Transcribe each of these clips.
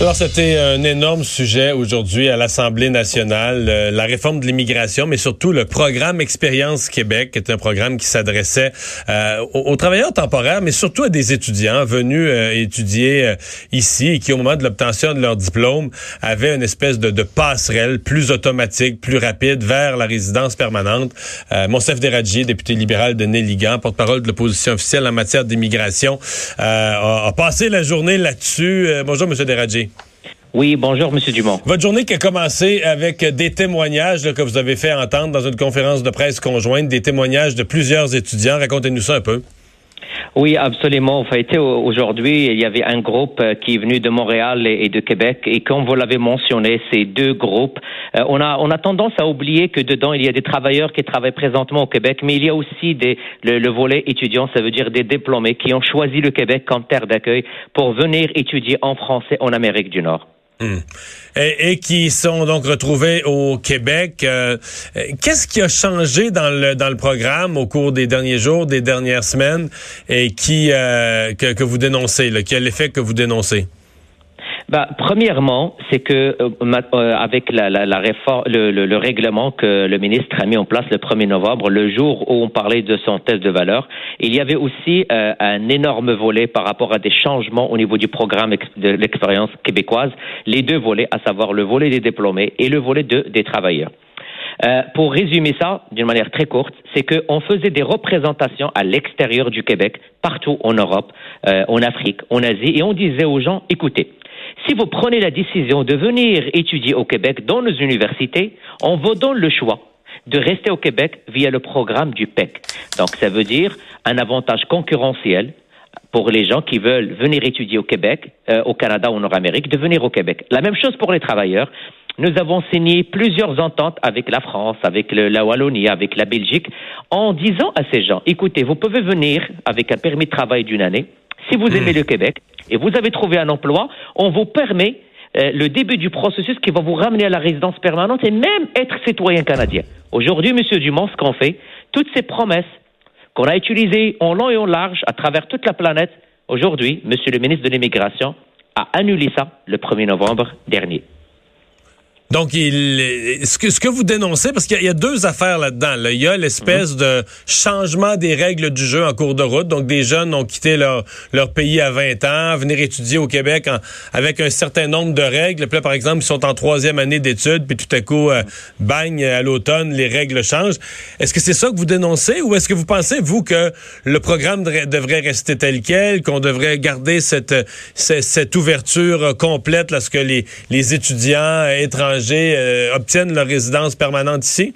Alors, c'était un énorme sujet aujourd'hui à l'Assemblée nationale, euh, la réforme de l'immigration, mais surtout le programme Expérience Québec, qui est un programme qui s'adressait euh, aux, travailleurs temporaires, mais surtout à des étudiants venus euh, étudier ici et qui, au moment de l'obtention de leur diplôme, avaient une espèce de, de, passerelle plus automatique, plus rapide vers la résidence permanente. Monsef Deradji, député libéral de Néligan, porte-parole de l'opposition officielle en matière d'immigration, a, a, passé la journée là-dessus. bonjour, Monsieur Deradji. Oui, bonjour, Monsieur Dumont. Votre journée qui a commencé avec des témoignages que vous avez fait entendre dans une conférence de presse conjointe, des témoignages de plusieurs étudiants. Racontez-nous ça un peu. Oui, absolument. En fait, aujourd'hui, il y avait un groupe euh, qui est venu de Montréal et de Québec. Et comme vous l'avez mentionné, ces deux groupes, euh, on a, on a tendance à oublier que dedans, il y a des travailleurs qui travaillent présentement au Québec, mais il y a aussi des, le, le volet étudiant, ça veut dire des diplômés qui ont choisi le Québec comme terre d'accueil pour venir étudier en français en Amérique du Nord. Hmm. Et, qui sont donc retrouvés au Québec. Euh, qu'est-ce qui a changé dans le dans le programme au cours des derniers jours, des dernières semaines, et qui euh, que, vous dénoncez, là, qui l'effet que vous dénoncez? Bah, premièrement, c'est que euh, euh, avec la, réforme, le, le, règlement que le ministre a mis en place le 1er novembre, le jour où on parlait de son test de valeur, il y avait aussi euh, un énorme volet par rapport à des changements au niveau du programme de l'expérience québécoise. Les deux volets, à savoir le volet des diplômés et le volet de, des travailleurs. Euh, pour résumer ça d'une manière très courte, c'est qu'on faisait des représentations à l'extérieur du Québec, partout en Europe, euh, en Afrique, en Asie, et on disait aux gens, écoutez, si vous prenez la décision de venir étudier au Québec dans nos universités, on vous donne le choix de rester au Québec via le programme du PEC. Donc, ça veut dire un avantage concurrentiel pour les gens qui veulent venir étudier au Québec, euh, au Canada ou en Nord-Amérique, de venir au Québec. La même chose pour les travailleurs. Nous avons signé plusieurs ententes avec la France, avec la Wallonie, avec la Belgique, en disant à ces gens, écoutez, vous pouvez venir avec un permis de travail d'une année. Si vous aimez hmm. le Québec, et vous avez trouvé un emploi, on vous permet euh, le début du processus qui va vous ramener à la résidence permanente et même être citoyen canadien. Aujourd'hui, Monsieur Dumont, ce qu'on fait, toutes ces promesses qu'on a utilisées en long et en large à travers toute la planète, aujourd'hui, Monsieur le ministre de l'Immigration a annulé ça le 1er novembre dernier. Donc, il, ce, que, ce que vous dénoncez, parce qu'il y, a deux affaires là-dedans. Il y a l'espèce de changement des règles du jeu en cours de route. Donc, des jeunes ont quitté leur, leur pays à 20 ans, venir étudier au Québec avec un certain nombre de règles. Puis là, par exemple, ils sont en troisième année d'études, puis tout à coup, euh, bang, à l'automne, les règles changent. Est-ce que c'est ça que vous dénoncez ou est-ce que vous pensez, vous, que le programme devrait rester tel quel, qu'on devrait garder cette, cette, cette ouverture complète lorsque les, les étudiants étrangers euh, obtiennent leur résidence permanente ici?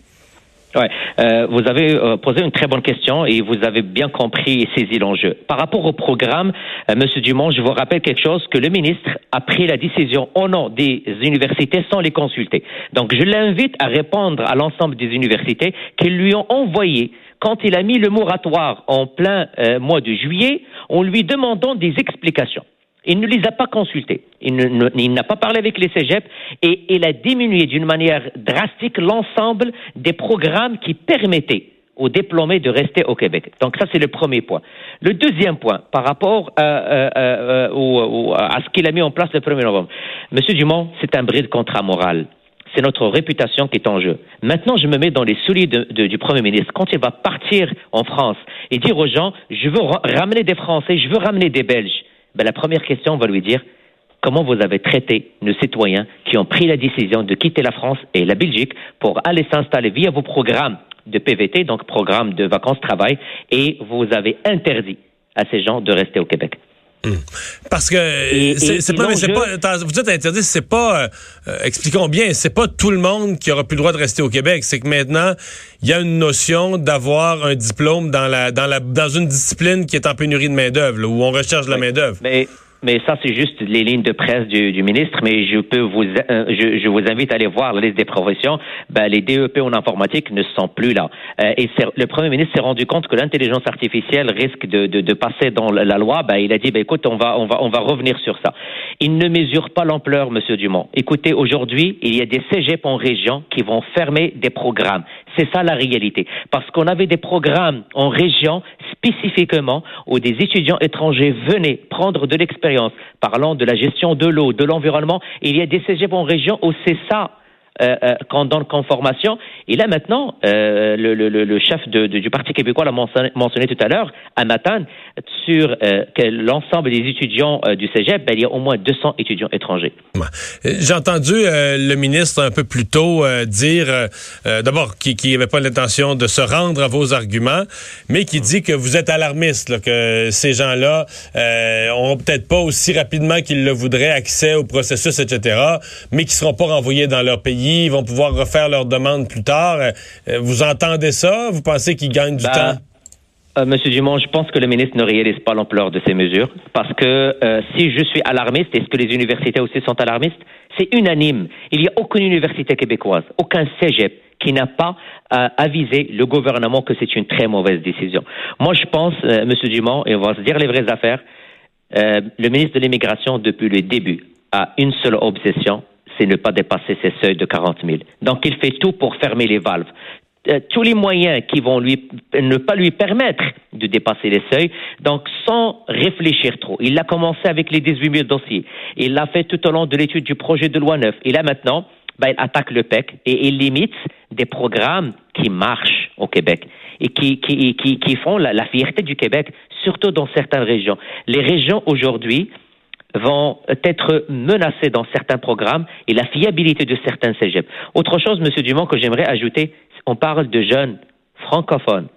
Ouais, euh, vous avez euh, posé une très bonne question et vous avez bien compris et saisi l'enjeu. Par rapport au programme, Monsieur Dumont, je vous rappelle quelque chose que le ministre a pris la décision au nom des universités sans les consulter. Donc, je l'invite à répondre à l'ensemble des universités qui lui ont envoyé quand il a mis le moratoire en plein mois de juillet, en lui demandant des explications. Il ne les a pas consultés. Il, n'a pas parlé avec les cégeps et il a diminué d'une manière drastique l'ensemble des programmes qui permettaient aux diplômés de rester au Québec. Donc ça, c'est le premier point. Le deuxième point, par rapport à, ce qu'il a mis en place le 1er novembre. Monsieur Dumont, c'est un bris de contrat moral. C'est notre réputation qui est en jeu. Maintenant, je me mets dans les souliers du Premier ministre. Quand il va partir en France et dire aux gens, je veux ramener des Français, je veux ramener des Belges, ben, la première question, on va lui dire comment vous avez traité nos citoyens qui ont pris la décision de quitter la France et la Belgique pour aller s'installer via vos programmes de PVT, donc programme de vacances-travail, et vous avez interdit à ces gens de rester au Québec? Parce que c'est pas, pas, vous êtes interdit, c'est pas, euh, expliquons bien, c'est pas tout le monde qui aura plus le droit de rester au Québec. C'est que maintenant, il y a une notion d'avoir un diplôme dans la, dans la, dans une discipline qui est en pénurie de main d'œuvre, où on recherche la main d'œuvre. Mais mais ça, c'est juste les lignes de presse du, ministre. Mais je peux vous, euh, je, vous invite à aller voir la liste des professions. Ben, les DEP en informatique ne sont plus là. Euh, et le premier ministre s'est rendu compte que l'intelligence artificielle risque de, passer dans la loi. Ben, il a dit, ben, écoute, on va revenir sur ça. Il ne mesure pas l'ampleur, Monsieur Dumont. Écoutez, aujourd'hui, il y a des cégeps en région qui vont fermer des programmes. C'est ça la réalité. Parce qu'on avait des programmes en région spécifiquement où des étudiants étrangers venaient prendre de l'expérience parlant de la gestion de l'eau, de l'environnement. Il y a des cégeps en région où c'est ça euh, euh, quand dans conformation. Et là maintenant, euh, le, le, le, chef de, du Parti québécois l'a mentionné, tout à l'heure, à Matane, sur euh, l'ensemble des étudiants euh, du Cégep, ben, il y a au moins 200 étudiants étrangers. J'ai entendu le ministre un peu plus tôt dire, d'abord, qu'il n'y avait pas l'intention de se rendre à vos arguments, mais qui dit que vous êtes alarmiste, là, que ces gens-là ont peut-être pas aussi rapidement qu'ils le voudraient accès au processus, etc., mais qui seront pas renvoyés dans leur pays ils vont pouvoir refaire leurs demandes plus tard. Euh, vous entendez ça? Vous pensez qu'ils gagnent du ben, temps? Euh, Monsieur Dumont, je pense que le ministre ne réalise pas l'ampleur de ces mesures parce que euh, si je suis alarmiste, est-ce que les universités aussi sont alarmistes? C'est unanime. Il n'y a aucune université québécoise, aucun cégep qui n'a pas avisé le gouvernement que c'est une très mauvaise décision. Moi, je pense, Monsieur Dumont, et on va se dire les vraies affaires, le ministre de l'Immigration, depuis le début, a une seule obsession, c'est ne pas dépasser ces seuils de 40 000. Donc, il fait tout pour fermer les valves. Euh, tous les moyens qui vont lui ne pas lui permettre de dépasser les seuils, donc sans réfléchir trop. Il a commencé avec les 18 000 dossiers. Il l'a fait tout au long de l'étude du projet de loi 9. Et là maintenant, ben, il attaque le PEC et il limite des programmes qui marchent au Québec et qui, qui, qui, qui font la fierté du Québec, surtout dans certaines régions. Les régions aujourd'hui, vont être menacés dans certains programmes et la fiabilité de certains cégeps. Autre chose, Monsieur Dumont, que j'aimerais ajouter, on parle de jeunes francophones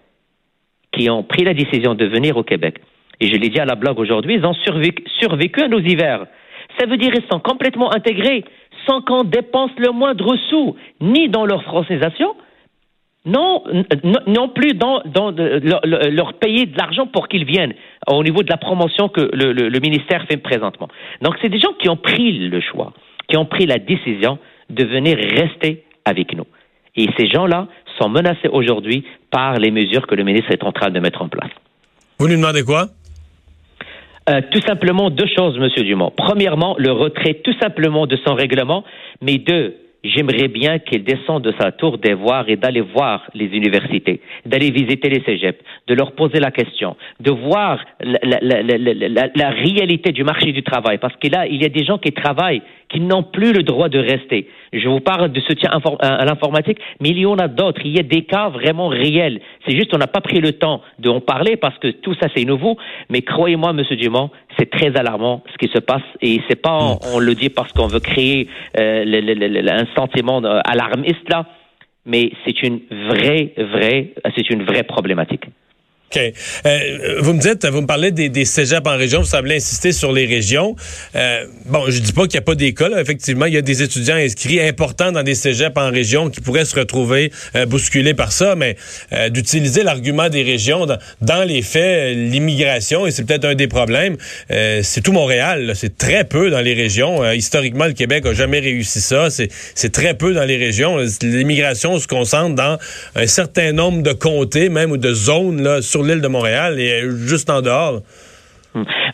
qui ont pris la décision de venir au Québec. Et je l'ai dit à la blog aujourd'hui, ils ont survécu, survécu à nos hivers. Ça veut dire qu'ils sont complètement intégrés sans qu'on dépense le moindre sou, ni dans leur francisation, non, non plus dans, dans leur, payer de l'argent pour qu'ils viennent au niveau de la promotion que le, le, ministère fait présentement. Donc, c'est des gens qui ont pris le choix, qui ont pris la décision de venir rester avec nous. Et ces gens-là sont menacés aujourd'hui par les mesures que le ministre est en train de mettre en place. Vous lui demandez quoi? Euh, tout simplement deux choses, Monsieur Dumont. Premièrement, le retrait tout simplement de son règlement, mais deux, j'aimerais bien qu'il descende de sa tour des et d'aller voir les universités, d'aller visiter les cégeps, de leur poser la question, de voir la, la, réalité du marché du travail. Parce que là, il y a des gens qui travaillent, qui n'ont plus le droit de rester. Je vous parle de soutien à l'informatique, mais il y en a d'autres. Il y a des cas vraiment réels. C'est juste qu'on n'a pas pris le temps d'en parler parce que tout ça, c'est nouveau. Mais croyez-moi, Monsieur Dumont, c'est très alarmant ce qui se passe. Et c'est pas, on, on le dit parce qu'on veut créer euh, un sentiment alarmiste là, mais c'est une vraie, vraie, c'est une vraie problématique. OK. Euh, vous me dites, vous me parlez des, des cégeps en région, vous semblez insister sur les régions. Euh, bon, je dis pas qu'il n'y a pas d'école. Effectivement, il y a des étudiants inscrits importants dans des cégeps en région qui pourraient se retrouver euh, bousculés par ça, mais euh, d'utiliser l'argument des régions, dans, les faits, l'immigration, et c'est peut-être un des problèmes, c'est tout Montréal. C'est très peu dans les régions. historiquement, le Québec a jamais réussi ça. C'est très peu dans les régions. L'immigration se concentre dans un certain nombre de comtés, même ou de zones là, l'île de Montréal et juste en dehors.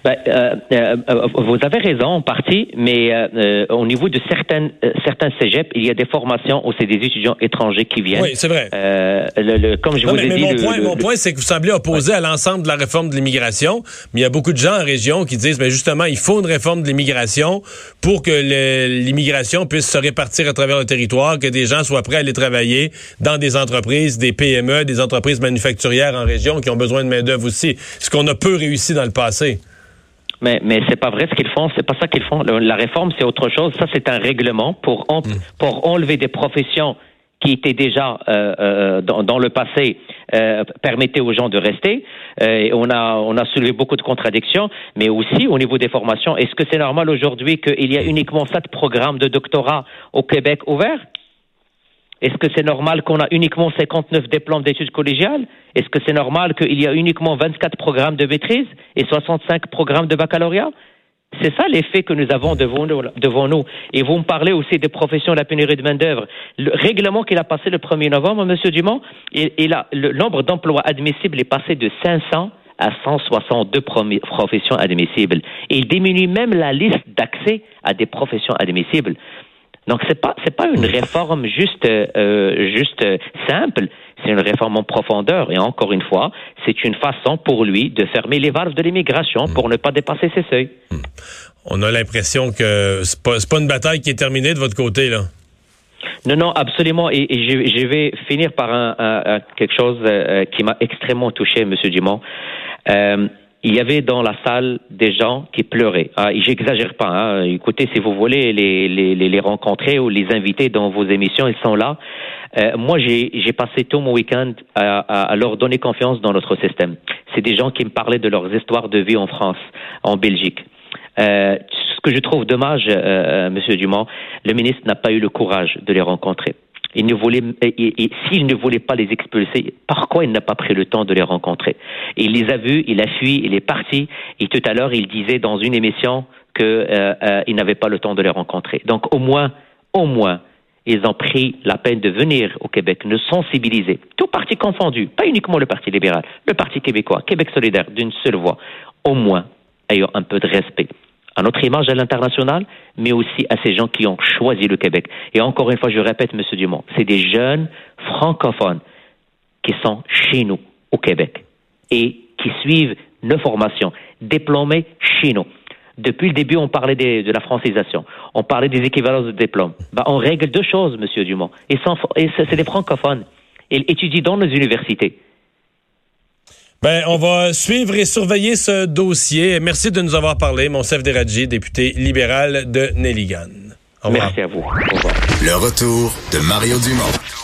Ben, euh, euh, vous avez raison en partie, mais euh, au niveau de certaines, certains cégeps, il y a des formations où c'est des étudiants étrangers qui viennent. Oui, c'est vrai. Le, comme je vous ai dit, mon, point, mon point, c'est que vous semblez opposé à l'ensemble de la réforme de l'immigration, mais il y a beaucoup de gens en région qui disent, ben justement, il faut une réforme de l'immigration pour que l'immigration puisse se répartir à travers le territoire, que des gens soient prêts à aller travailler dans des entreprises, des PME, des entreprises manufacturières en région qui ont besoin de main d'œuvre aussi, ce qu'on a peu réussi dans le passé. Mais, mais c'est pas vrai ce qu'ils font, c'est pas ça qu'ils font. La réforme, c'est autre chose. Ça, c'est un règlement pour, mm. pour enlever des professions qui était déjà euh, euh, dans, dans, le passé euh, permettait aux gens de rester. Euh, on a on a soulevé beaucoup de contradictions, mais aussi au niveau des formations. Est-ce que c'est normal aujourd'hui qu'il y a uniquement sept programmes de doctorat au Québec ouverts? Est-ce que c'est normal qu'on a uniquement 59 diplômes d'études collégiales? Est-ce que c'est normal qu'il y a uniquement 24 programmes de maîtrise et 65 programmes de baccalauréat? C'est ça l'effet que nous avons devant nous. Et vous me parlez aussi des professions de la pénurie de main-d'œuvre. Le règlement qu'il a passé le 1er novembre, M. Dumont, le nombre d'emplois admissibles est passé de 500 à 162 professions admissibles. Il diminue même la liste d'accès à des professions admissibles. Donc c'est pas c'est pas une réforme juste euh, juste simple, c'est une réforme en profondeur et encore une fois, c'est une façon pour lui de fermer les valves de l'immigration pour ne pas dépasser ses seuils. On a l'impression que c'est pas pas une bataille qui est terminée de votre côté là. Non, non, absolument. Et, je, vais finir par un, quelque chose euh, qui m'a extrêmement touché, Monsieur Dumont. Euh, il y avait dans la salle des gens qui pleuraient. Ah, J'exagère pas. Hein. Écoutez, si vous voulez les, rencontrer ou les inviter dans vos émissions, ils sont là. Euh, moi, j'ai passé tout mon week-end à, à, leur donner confiance dans notre système. C'est des gens qui me parlaient de leurs histoires de vie en France, en Belgique. Euh, ce que je trouve dommage, euh, euh Monsieur Dumont, le ministre n'a pas eu le courage de les rencontrer. Il ne voulait, et, s'il ne voulait pas les expulser, pourquoi il n'a pas pris le temps de les rencontrer? Il les a vus, il a fui, il est parti. Et tout à l'heure, il disait dans une émission qu'il euh, euh, n'avait pas le temps de les rencontrer. Donc, au moins, au moins, ils ont pris la peine de venir au Québec, nous sensibiliser, tout parti confondu, pas uniquement le Parti libéral, le Parti québécois, Québec solidaire, d'une seule voix. Au moins, ayant un peu de respect à notre image à l'international, mais aussi à ces gens qui ont choisi le Québec. Et encore une fois, je répète, Monsieur Dumont, c'est des jeunes francophones qui sont chez nous, au Québec, et qui suivent nos formations, diplômés chez nous. Depuis le début, on parlait de la francisation, on parlait des équivalences de diplômes. Ben, on règle deux choses, Monsieur Dumont, et c'est des francophones. Ils étudient dans nos universités. Ben, on va suivre et surveiller ce dossier. Merci de nous avoir parlé, Monsef Deradji, député libéral de Nelligan. Merci à vous. Au revoir. Le retour de Mario Dumont.